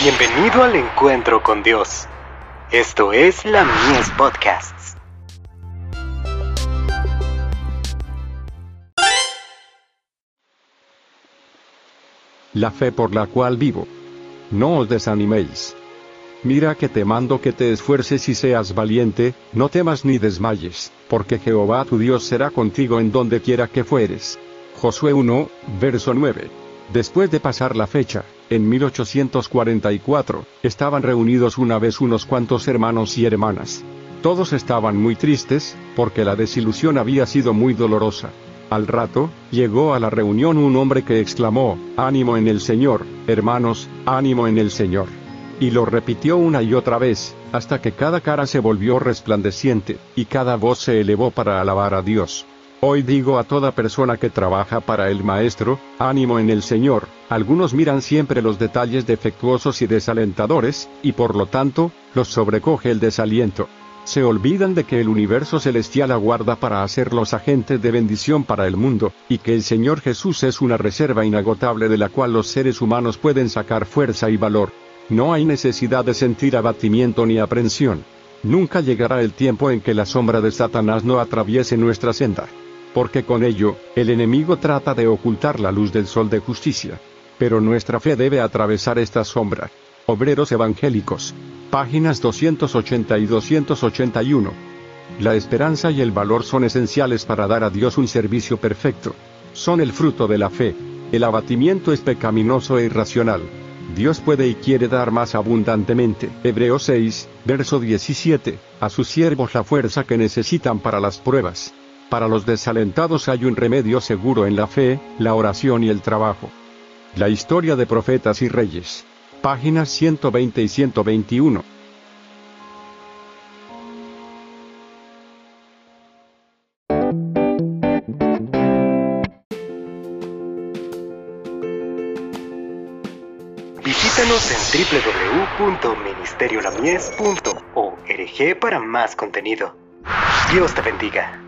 Bienvenido al encuentro con Dios. Esto es la Mies Podcasts. La fe por la cual vivo. No os desaniméis. Mira que te mando que te esfuerces y seas valiente, no temas ni desmayes, porque Jehová tu Dios será contigo en donde quiera que fueres. Josué 1, verso 9. Después de pasar la fecha, en 1844, estaban reunidos una vez unos cuantos hermanos y hermanas. Todos estaban muy tristes, porque la desilusión había sido muy dolorosa. Al rato, llegó a la reunión un hombre que exclamó, Ánimo en el Señor, hermanos, ánimo en el Señor. Y lo repitió una y otra vez, hasta que cada cara se volvió resplandeciente, y cada voz se elevó para alabar a Dios. Hoy digo a toda persona que trabaja para el Maestro, ánimo en el Señor, algunos miran siempre los detalles defectuosos y desalentadores, y por lo tanto, los sobrecoge el desaliento. Se olvidan de que el universo celestial aguarda para hacerlos agentes de bendición para el mundo, y que el Señor Jesús es una reserva inagotable de la cual los seres humanos pueden sacar fuerza y valor. No hay necesidad de sentir abatimiento ni aprensión. Nunca llegará el tiempo en que la sombra de Satanás no atraviese nuestra senda porque con ello, el enemigo trata de ocultar la luz del sol de justicia. Pero nuestra fe debe atravesar esta sombra. Obreros Evangélicos. Páginas 280 y 281. La esperanza y el valor son esenciales para dar a Dios un servicio perfecto. Son el fruto de la fe. El abatimiento es pecaminoso e irracional. Dios puede y quiere dar más abundantemente. Hebreos 6, verso 17, a sus siervos la fuerza que necesitan para las pruebas. Para los desalentados hay un remedio seguro en la fe, la oración y el trabajo. La historia de profetas y reyes. Páginas 120 y 121. Visítanos en www.ministeriolamies.org para más contenido. Dios te bendiga.